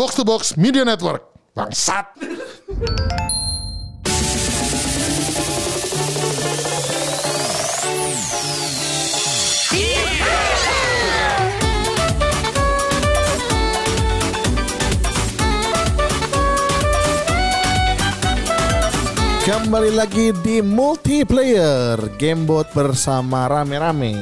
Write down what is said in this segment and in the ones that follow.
Box to Box Media Network. Bangsat. Kembali lagi di multiplayer Gamebot bersama rame-rame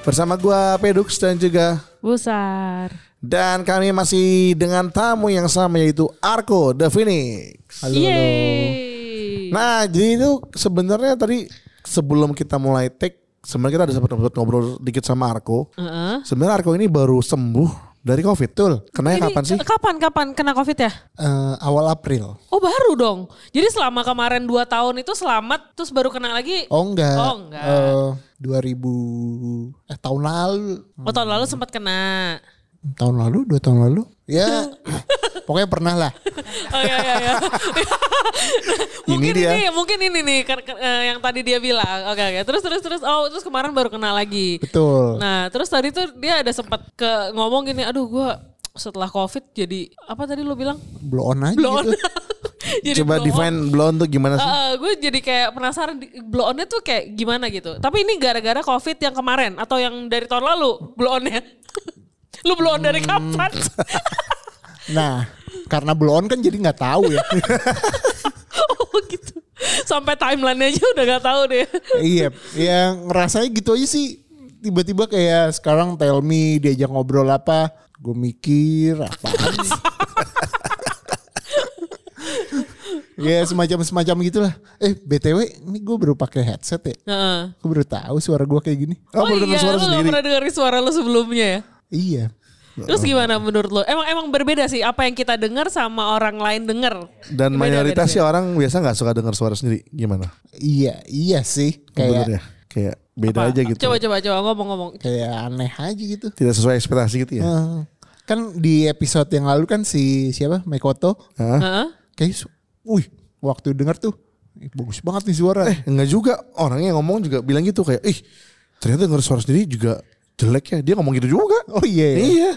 Bersama gua Pedux dan juga Busar. Dan kami masih dengan tamu yang sama yaitu Arko The Phoenix Halo, Yeay. Nah jadi itu sebenarnya tadi sebelum kita mulai take Sebenarnya kita ada sempat ngobrol dikit sama Arko Heeh. Sebenarnya Arko ini baru sembuh dari COVID Tuh Ini kapan sih? Kapan kapan kena covid ya? Eh, awal April. Oh baru dong. Jadi selama kemarin 2 tahun itu selamat terus baru kena lagi. Oh enggak. Oh, enggak. Eh, 2000 eh tahun lalu. Oh tahun lalu sempat kena. Tahun lalu, dua tahun lalu. Ya. pokoknya pernah lah. Oh iya iya iya. mungkin dia. ini mungkin ini nih eh, yang tadi dia bilang. Oke oke. Terus terus terus oh terus kemarin baru kena lagi. Betul. Nah, terus tadi tuh dia ada sempat ke ngomong gini, aduh gua setelah covid jadi apa tadi lu bilang? Blow on aja Blow on. gitu. jadi Coba blow on. define blonde tuh gimana sih? gue jadi kayak penasaran blow on-nya tuh kayak gimana gitu. Tapi ini gara-gara covid yang kemarin atau yang dari tahun lalu blow on-nya? Lu blow on dari kapan? Nah, karena blow on kan jadi nggak tahu ya. oh gitu. Sampai timeline aja udah gak tahu deh. iya, yang ngerasanya gitu aja sih. Tiba-tiba kayak sekarang tell me diajak ngobrol apa, gue mikir apa Ya semacam-semacam gitulah. Eh BTW ini gue baru pakai headset ya. Heeh. Gue baru tahu suara gue kayak gini. Oh, baru dengar iya, suara lu sendiri. gak pernah dengerin suara lu sebelumnya ya? Iya. Terus gimana menurut lu? Emang emang berbeda sih apa yang kita dengar sama orang lain dengar. Dan Beda, mayoritas beda, sih orang biasa nggak suka dengar suara sendiri. Gimana? Iya, iya sih. Kayak ya? Kayak beda Apa? aja gitu. Coba coba coba ngomong-ngomong. kayak aneh aja gitu. Tidak sesuai ekspektasi gitu ya. Kan di episode yang lalu kan si siapa Mekoto? Heeh. kayak su- wih waktu denger tuh bagus banget nih suara. Eh enggak juga. Orangnya yang ngomong juga bilang gitu kayak, ih ternyata denger suara sendiri juga jelek ya. Dia ngomong gitu juga. oh iya. Iya. Iya.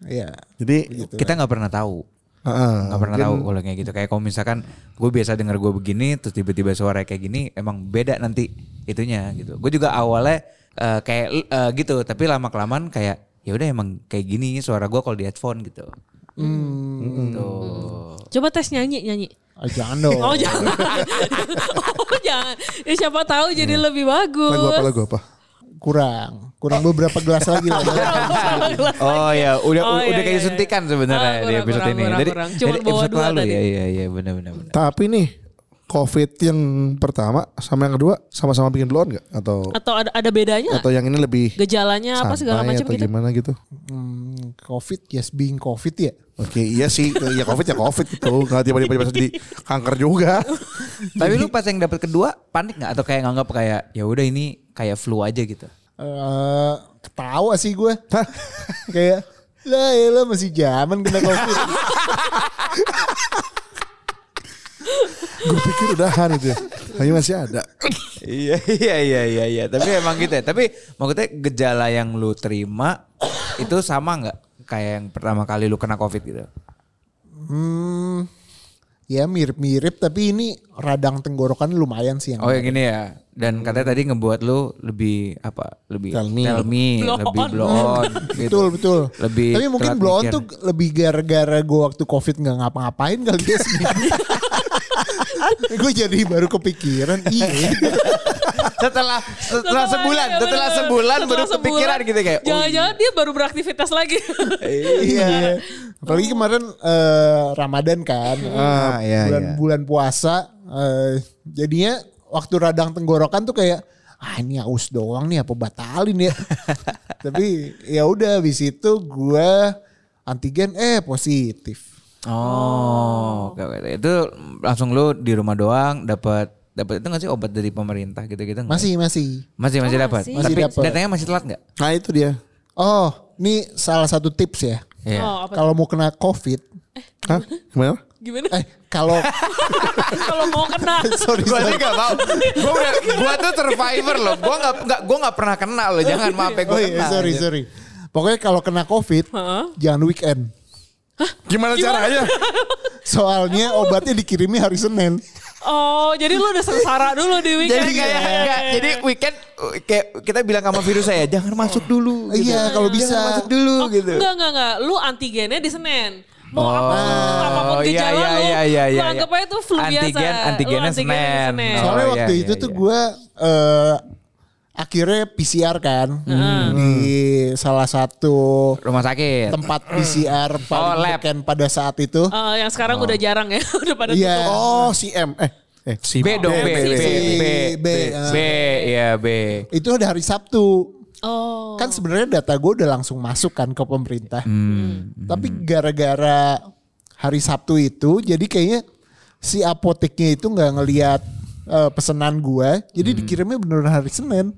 Iya. Jadi, kita nggak pernah tahu heeh, nggak pernah tahu kalau kayak gitu kayak kalau misalkan gue biasa denger gue begini terus tiba-tiba suara kayak gini emang beda nanti itunya gitu gue juga awalnya eh, kayak eh, gitu tapi lama kelamaan kayak ya udah emang kayak gini suara gue kalau di headphone gitu gitu Coba tes nyanyi nyanyi. Ah, jangan dong. Oh jangan. oh jangan. Ya siapa tahu jadi lebih bagus. lagu apa lagu apa? Kurang. Kurang beberapa gelas lagi lah. oh ya udah Oh, iya, udah kayak iya, suntikan sebenarnya Oh, di episode kurang, ini kurang, dari, kurang. Cuma dari bawa episode dua lalu tadi. ya iya iya benar benar benar. Tapi nih, COVID yang pertama sama yang kedua sama-sama bikin blow on nggak? Atau Atau ada ada bedanya? atau yang ini lebih Gejalanya apa segala macam atau gitu? gimana gitu? Hmm, Covid, yes being Covid ya. Oke, iya sih, ya COVID ya COVID gitu, nggak tiba-tiba pas jadi kanker juga. Tapi lu pas yang dapat kedua panik nggak atau kayak nganggap kayak ya udah ini kayak flu aja gitu. Eh, ketawa sih gue. kayak lah ya lo masih zaman kena Covid. Gue pikir udahan itu, ya. tapi masih ada. iya iya iya iya iya. Tapi emang gitu ya. Tapi maksudnya gejala yang lu terima itu sama nggak kayak yang pertama kali lu kena covid gitu? hmm, ya mirip-mirip tapi ini radang tenggorokan lumayan sih yang. Oh yang ini ya. Dan katanya tadi ngebuat lu lebih apa? Lebih Tell me. Blow lebih on. blow on. gitu. Betul betul. Lebih Tapi mungkin blow on mikir. tuh lebih gara-gara gue waktu covid nggak ngapa-ngapain kali ya gue jadi baru kepikiran iya. setelah setelah sebulan, iya, setelah sebulan Setelah baru sebulan, kepikiran gitu kayak. oh Jangan-jangan dia baru beraktivitas lagi. iya. Apalagi kemarin eh, Ramadan kan. Ah, iya, bulan iya. bulan puasa eh, jadinya waktu radang tenggorokan tuh kayak ah ini aus doang nih apa batalin ya. Tapi ya udah habis itu gue antigen eh positif. Oh, oke, oke. itu langsung lu di rumah doang dapat dapat itu nggak sih obat dari pemerintah gitu-gitu? Masih masih. masih masih Oh, dapat. masih. Masih Tapi dapat. datanya masih telat nggak? Nah itu dia. Oh, ini salah satu tips ya. Iya. Oh, Kalau mau kena COVID, Hah? Gimana? gimana? eh kalau Kalau mau kena. sorry, Gua sorry. sih gak mau. Gua, udah, gua tuh survivor loh. Gua gak, gak, gua gak pernah kena loh. Jangan maaf ya Oh gua iya, kena. sorry sorry. Pokoknya kalau kena COVID, jangan weekend. Gimana caranya? Soalnya obatnya dikirimi hari Senin. Oh, jadi lu udah sengsara dulu di weekend. Jadi kayak ya? enggak, jadi weekend kayak kita bilang sama virus saya jangan masuk dulu. gitu. Iya, kalau bisa. Jangan masuk dulu Oh, gitu. Enggak, enggak, enggak. Lu antigennya di Senin. Mau Oh, apa, apa pun iya, gejala iya, lu, iya, iya, lu iya. anggap aja itu flu biasa. Antigen- Lu antigennya antigennya di Senin. Oh, Soalnya iya, waktu iya, itu tuh iya. gue eh akhirnya PCR kan di salah satu Rumah sakit. tempat PCR paling Oh, lab. pada saat itu. Eh, yang sekarang udah jarang ya, udah pada Iya. tutup. Oh, si M. Eh, eh. Si B dong, B, B, B, B, B, B, B, B, ya B. Itu ada hari Sabtu. Oh. Kan sebenarnya data gue udah langsung masuk kan ke pemerintah. Hmm. Tapi gara-gara hari Sabtu itu jadi kayaknya si apoteknya itu nggak ngelihat eh, pesanan gue. Jadi dikirimnya beneran hari Senin.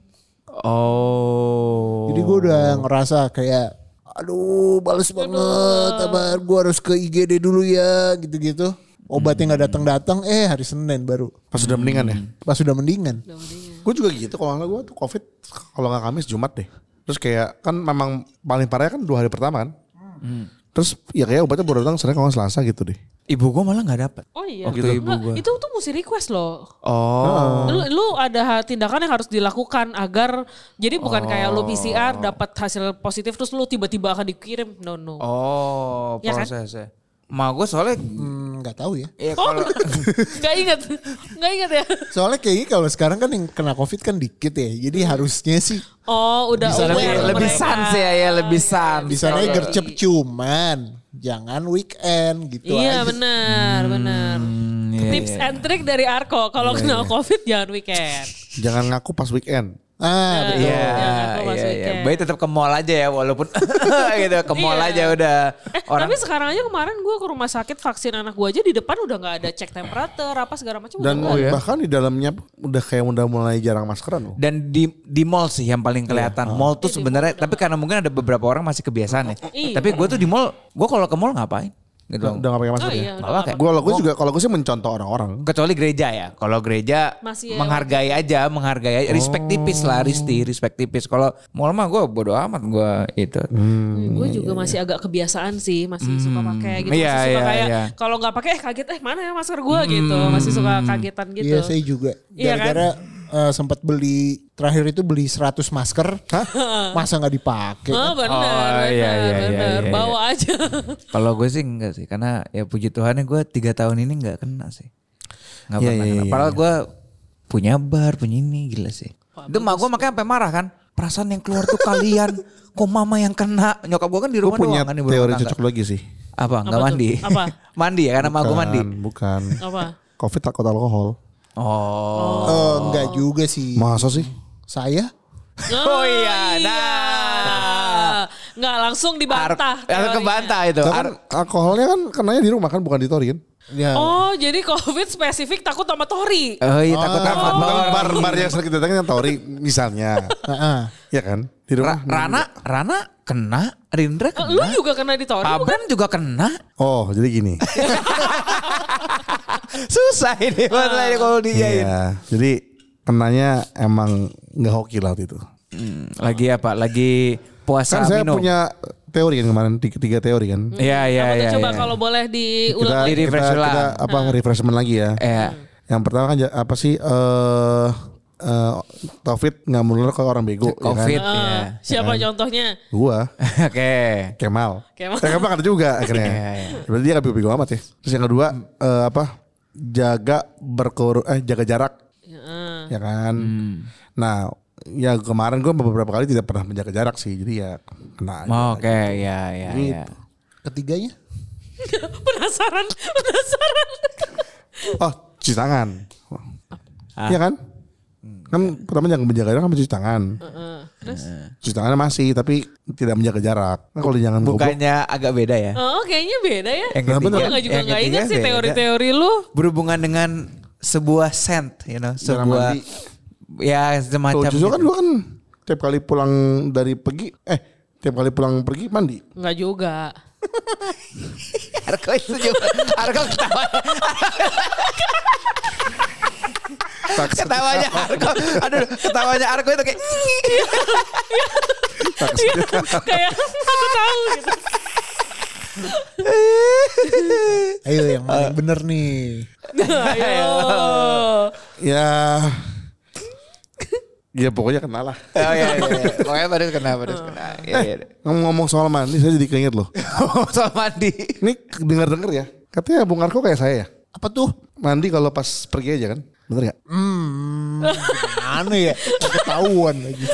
Oh. Jadi gue udah ngerasa kayak aduh bales banget kabar gue harus ke IGD dulu ya gitu-gitu. Obatnya nggak datang-datang eh hari Senin baru. Pas sudah mendingan ya? Pas sudah mendingan. Gue juga gitu. Kalau nggak gue tuh COVID, kalau nggak Kamis Jumat deh. Terus kayak kan memang paling parahnya kan dua hari pertama kan. Terus ya kayak obatnya baru datang Senin kalau Selasa gitu deh. Ibu gue malah nggak dapet. Oh iya. Waktu ibu Nggak, gua. itu tuh mesti request loh. Oh. Lu, lu ada tindakan yang harus dilakukan agar jadi bukan kayak lu PCR dapat hasil positif terus lu tiba-tiba akan dikirim. No no. Oh, Ya kan? Ma gue soalnya Hmm, nggak tahu ya. ya Oh, kalau nggak inget, nggak inget ya. Soalnya kayaknya kalau sekarang kan yang kena covid kan dikit ya. Jadi harusnya sih Oh, udah Bisa aware lebih, lebih sans ya ya lebih sans. di sana gercep cuman jangan weekend gitu Iya aja. benar, benar. Hmm, iya, Tips and trick dari Arko kalau kena COVID jangan weekend. Jangan ngaku pas weekend. Ah, betul. Iya, aku pas iya, iya. Baik tetap ke mall aja ya walaupun gitu ke mall Iya. aja udah Eh, orang tapi sekarang aja kemarin gue ke rumah sakit vaksin anak gue aja di depan udah nggak ada cek temperatur apa segala macam. Dan udah nggak ada. bahkan di dalamnya udah kayak udah mulai jarang maskeran loh. dan di di mall sih yang paling kelihatan. Mall tuh Iya, sebenarnya tapi karena mungkin ada beberapa orang masih kebiasaan ya. Iya. Tapi gue tuh di mall, gue kalau ke mall ngapain? Gitu. Udah, udah gak pakai masker Oh ya? iya, udah pakai. Gue kalau gue juga kalau gue sih mencontoh orang-orang. Kecuali gereja ya. Kalau gereja Masih ya, menghargai aja, menghargai aja. Respect tipis lah, Risti, respect tipis. Kalau mall mah gue bodo amat gue itu. gue juga masih agak kebiasaan sih, masih suka pakai gitu. Iya, masih suka iya, kayak iya. kalau nggak pakai eh kaget eh mana ya masker gue gitu. Masih suka kagetan gitu. Iya saya juga. Iya kan? Eh, sempat beli terakhir itu beli 100 masker. Masa nggak dipakai? Oh benar, Oh, benar, iya, iya, iya, benar. iya, Bawa aja. Kalau gue sih enggak sih. Karena ya puji Tuhannya gue tiga tahun ini enggak kena sih. Enggak Iya, pernah iya, kena. iya, Padahal gue punya bar, punya ini gila sih. Itu mak gue makanya sampai marah kan. Perasaan yang keluar tuh kalian. Kok mama yang kena? Nyokap gue kan di Gue rumah punya doang kan. teori cocok lagi sih. Apa? Tuh? mandi? Apa? mandi ya karena mak gue mandi. Bukan, Bukan. Apa? Covid takut alkohol. Oh. Eh, enggak juga sih. Masa sih? Saya? Oh iya, nah. Nggak langsung dibantah. Ar- kebantah itu. Kan Ar- alkoholnya kan kenanya di rumah kan bukan di tori kan? Ya. Oh jadi COVID spesifik takut sama Tori. oh iya takut Kan amat. bukan bar bar yang sering kita datangin yang tori misalnya. Heeh. ya kan? Di rumah. Ra- Rana, Rana kena, Rindra Eh, kena. Lu juga kena di Tori bukan? Abram juga kena. Oh, jadi gini. Susah ini mulai kalau diain. Iya. Jadi kenanya emang nggak hoki lah waktu itu. Hmm, lagi apa? Lagi puasa Kan saya minum. punya teori kan kemarin tiga, tiga teori kan. Iya iya tuh? iya. Coba iya. kalau boleh Kita, diulang. Di refresh kita, ulang. kita apa refreshment lagi ya. Iya. Yang pertama kan apa sih eh eh Taufik nggak menular ke orang bego Covid ya kan? Ah, ya. Siapa contohnya? Gua Oke. Kemal. Kemal. Eh, Kemal ada juga akhirnya. Iya, iya. Berarti dia nggak bego-bego amat ya. Terus yang kedua eh, apa? Jaga berkur eh jaga jarak Heeh. ya kan. Hmm. Nah, ya kemarin gua beberapa kali tidak pernah menjaga jarak sih. Jadi ya kena. aja. Oke, ya ya ya. Gitu. Ketiganya? penasaran, penasaran. Oh, cuci tangan. Ah. Iya kan? Kan pertama jangan menjaga jarak kan mencuci tangan. Heeh. Terus? Cuci tangannya masih tapi tidak menjaga jarak. Nah, kalau jangan goblok, Bukannya agak beda ya? Oh kayaknya beda ya. Yang Nah, ketiga, nggak juga yang nggak ketiga ingat sih teori-teori lu. Berhubungan dengan sebuah scent, you know, sebuah ya Tuh, semacam justru kan gitu. gua kan tiap kali pulang dari pergi eh tiap kali pulang pergi mandi. Nggak juga. Arko itu juga. Arko ketawa. ketawanya Arko. Aduh, ketawanya Arko itu kayak Kayak aku tahu gitu. Ayo yang yang bener nih. Ayo. Ya. Ya pokoknya kenal lah. Oh iya, iya, iya. Pokoknya pada kena, pada kena. Iya, iya. Ngomong-ngomong soal mandi saya jadi keinget loh. Soal mandi. Ini dengar-dengar ya. Katanya Bung Arko kayak saya ya. Apa tuh? Mandi kalau pas pergi aja kan. Bener gak? Hmm, gimana ya? Ketahuan lagi.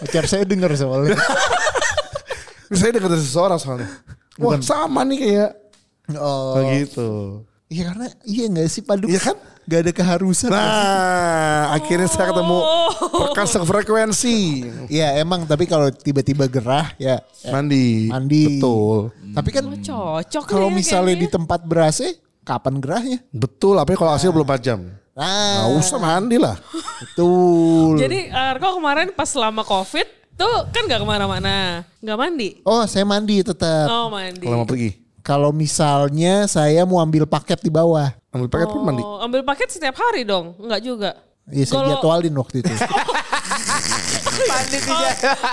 Pacar saya denger soalnya. Saya dengar dari seseorang soalnya. Wah sama nih kayak. Oh, Oh gitu. iya karena iya nggak sih Padu? Iya kan? Gak ada keharusan. Nah akhirnya saya ketemu rekan frekuensi. Iya emang tapi kalau tiba-tiba gerah ya ya, Mandi. mandi. Betul. Tapi kan Cocok kalau nih misalnya di kayaknya. tempat berasa kapan gerahnya? Betul. Apalagi kalau hasil belum 4 jam. Nah, Nggak usah mandi lah. betul. Jadi Arko kemarin pas selama covid tuh kan gak ke mana-mana. Gak mandi. Oh saya mandi tetap. Oh mandi. Kalau mau pergi. Kalau misalnya saya mau ambil paket di bawah. Ambil paket pun mandi. Oh, ambil paket setiap hari dong? Enggak juga. Iya saya Kalau- jadwalin waktu itu. Mandi Oh,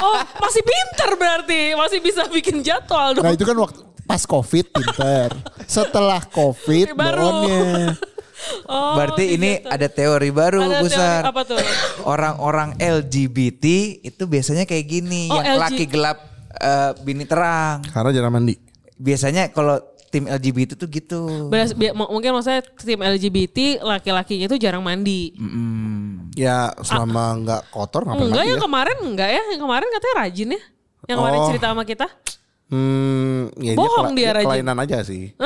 oh, masih pinter berarti. Masih bisa bikin jadwal dong. Nah itu kan waktu pas covid pinter. Setelah covid Baru. baronnya. Oh, Berarti ini gitu. ada teori baru Ada teori besar. apa tuh? Orang-orang LGBT itu biasanya kayak gini, Oh, yang LG. laki gelap eh, bini terang. Karena jarang mandi. Biasanya kalau tim LGBT tuh gitu. Beras- bi- m- mungkin maksudnya tim LGBT laki-lakinya itu jarang mandi. Mm. Ya selama nggak kotor ngapain Enggak mandi ya ya? kemarin enggak ya. Yang kemarin katanya rajin ya. Yang kemarin Oh. cerita sama kita. Hmm, ya Bohong dia, Rajin. kelainan aja sih.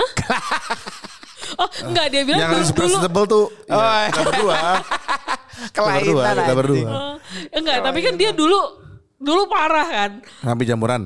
Oh enggak dia bilang Yang dulu, dulu responsible tuh ya, kita berdua. kita berdua, Kelainan kita aja. berdua. Oh, enggak tapi kan dia dulu dulu parah kan. Ngambil jamuran.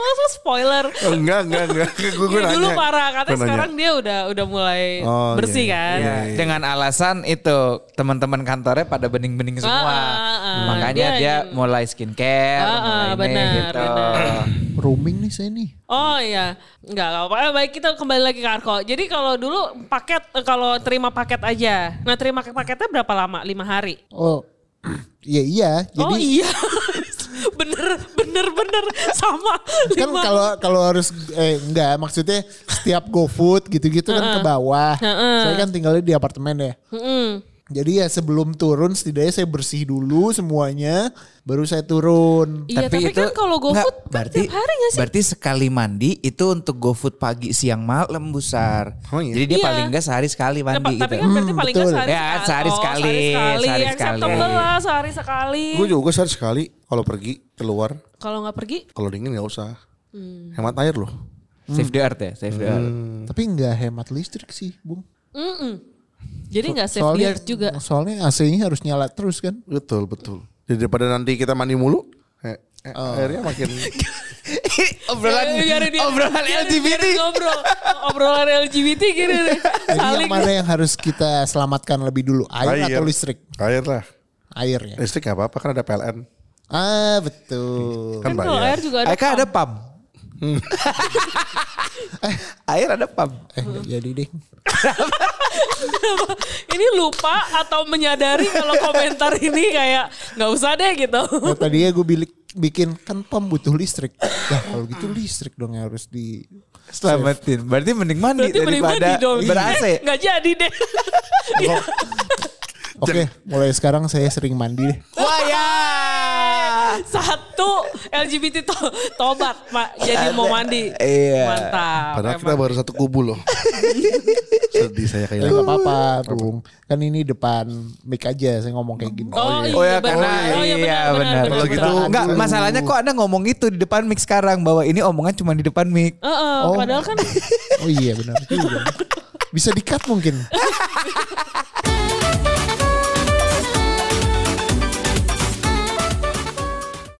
Langsung spoiler? Oh, enggak, enggak, enggak. Gue gue Iya, dulu nanya. parah katanya Gua nanya. sekarang dia udah udah mulai Oh, bersih iya, kan. Ya, dengan alasan itu teman-teman kantornya pada bening-bening semua. Ah, ah, ah. Makanya Dia dia, mulai skincare, Ah, ah, mulai ini benar, gitu. benar. Rooming nih saya nih. Oh iya, enggak apa-apa. Eh, Baik kita kembali lagi ke Arko. Jadi kalau dulu paket eh, kalau terima paket aja. Nah terima paketnya berapa lama? Lima hari. Oh iya iya. Jadi oh iya, bener bener bener sama. kan kalau kalau harus eh enggak maksudnya setiap GoFood gitu-gitu kan ke bawah. Saya kan tinggalnya di apartemen ya. Jadi ya sebelum turun setidaknya saya bersih dulu semuanya baru saya turun. Iya tapi, kan kalau GoFood enggak, kan berarti tiap hari gak sih? Berarti sekali mandi itu untuk GoFood pagi, siang, malam besar. Oh iya. Jadi dia Iya. paling enggak sehari sekali mandi tapi gitu. kan berarti Hmm, paling betul. nggak sehari Ya, sekali. sehari Oh, sekali, sehari sekali. sehari Acceptable sekali. lah sehari sekali. Gue juga sehari sekali kalau pergi keluar. Kalau nggak pergi, Kalau dingin nggak usah. Hmm. Hemat air loh. Save the earth ya, save the earth. Tapi enggak hemat listrik sih, Bung. mm-mm. Jadi nggak save the earth juga. Soalnya AC-nya harus nyala terus kan. Betul, betul. Jadi daripada nanti kita mandi mulu, eh, eh, airnya makin obrolan Ya, dia- obrolan LGBT. ngobrol. Obrolan LGBT gini. Jadi yang mana yang harus kita selamatkan lebih dulu? Air, atau listrik? Air lah. Air ya. Listrik gak apa-apa kan ada PLN. Ah betul. Kan Kan kalau air juga ada. Aika ada pump. Air ada pump. Eh nggak jadi deh. Ini lupa atau menyadari kalau komentar ini kayak nggak usah deh gitu. Nah, tadinya gue bilik, bikin kan pom butuh listrik. Nah kalau gitu listrik dong yang harus di Selamatin. Berarti mending mandi Berarti daripada ber-AC. Eh, Nggak jadi deh. Oke, mulai sekarang saya sering mandi deh. Wah ya. Satu LGBT to tobat pak. Jadi mau mandi. Iya. Mantap. Padahal emang. kita baru satu kubu loh. Sedih saya Ya kayak nggak apa-apa, Bung. Kan ini depan mic aja saya ngomong kayak gini. Oh, iya. Oh ya benar. karena Oh, iya, iya benar, benar. Kalau gitu, enggak masalahnya kok Anda ngomong itu di depan mic sekarang bahwa ini omongan cuma di depan mic. Heeh, Oh. Padahal kan Oh iya benar juga. Bisa di-cut mungkin.